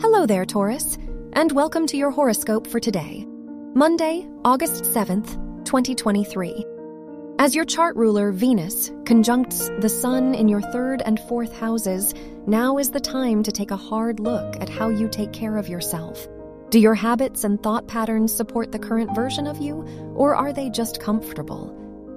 Hello there, Taurus, and welcome to your horoscope for today, Monday, August 7th, 2023. As your chart ruler, Venus, conjuncts the Sun in your third and fourth houses, now is the time to take a hard look at how you take care of yourself. Do your habits and thought patterns support the current version of you, or are they just comfortable?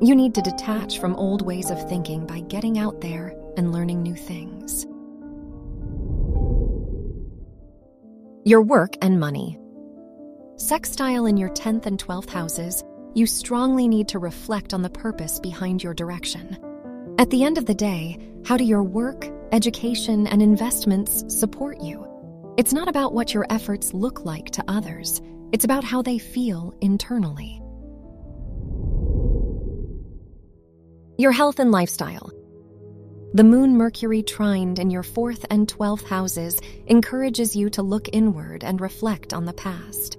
You need to detach from old ways of thinking by getting out there and learning new things. Your work and money. Sextile in your 10th and 12th houses, you strongly need to reflect on the purpose behind your direction. At the end of the day, how do your work, education, and investments support you? It's not about what your efforts look like to others, it's about how they feel internally. Your health and lifestyle. The moon Mercury trined in your fourth and twelfth houses encourages you to look inward and reflect on the past.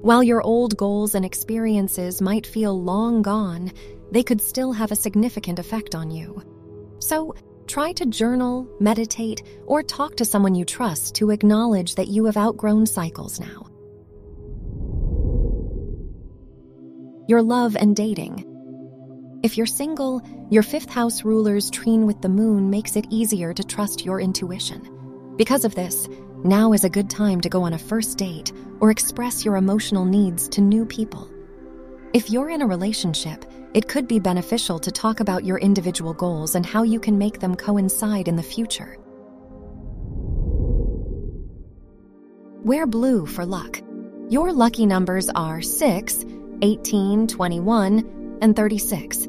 While your old goals and experiences might feel long gone, they could still have a significant effect on you. So, try to journal, meditate, or talk to someone you trust to acknowledge that you have outgrown cycles now. Your love and dating. If you're single, your fifth house ruler's trine with the moon makes it easier to trust your intuition. Because of this, now is a good time to go on a first date or express your emotional needs to new people. If you're in a relationship, it could be beneficial to talk about your individual goals and how you can make them coincide in the future. Wear blue for luck. Your lucky numbers are 6, 18, 21, and 36.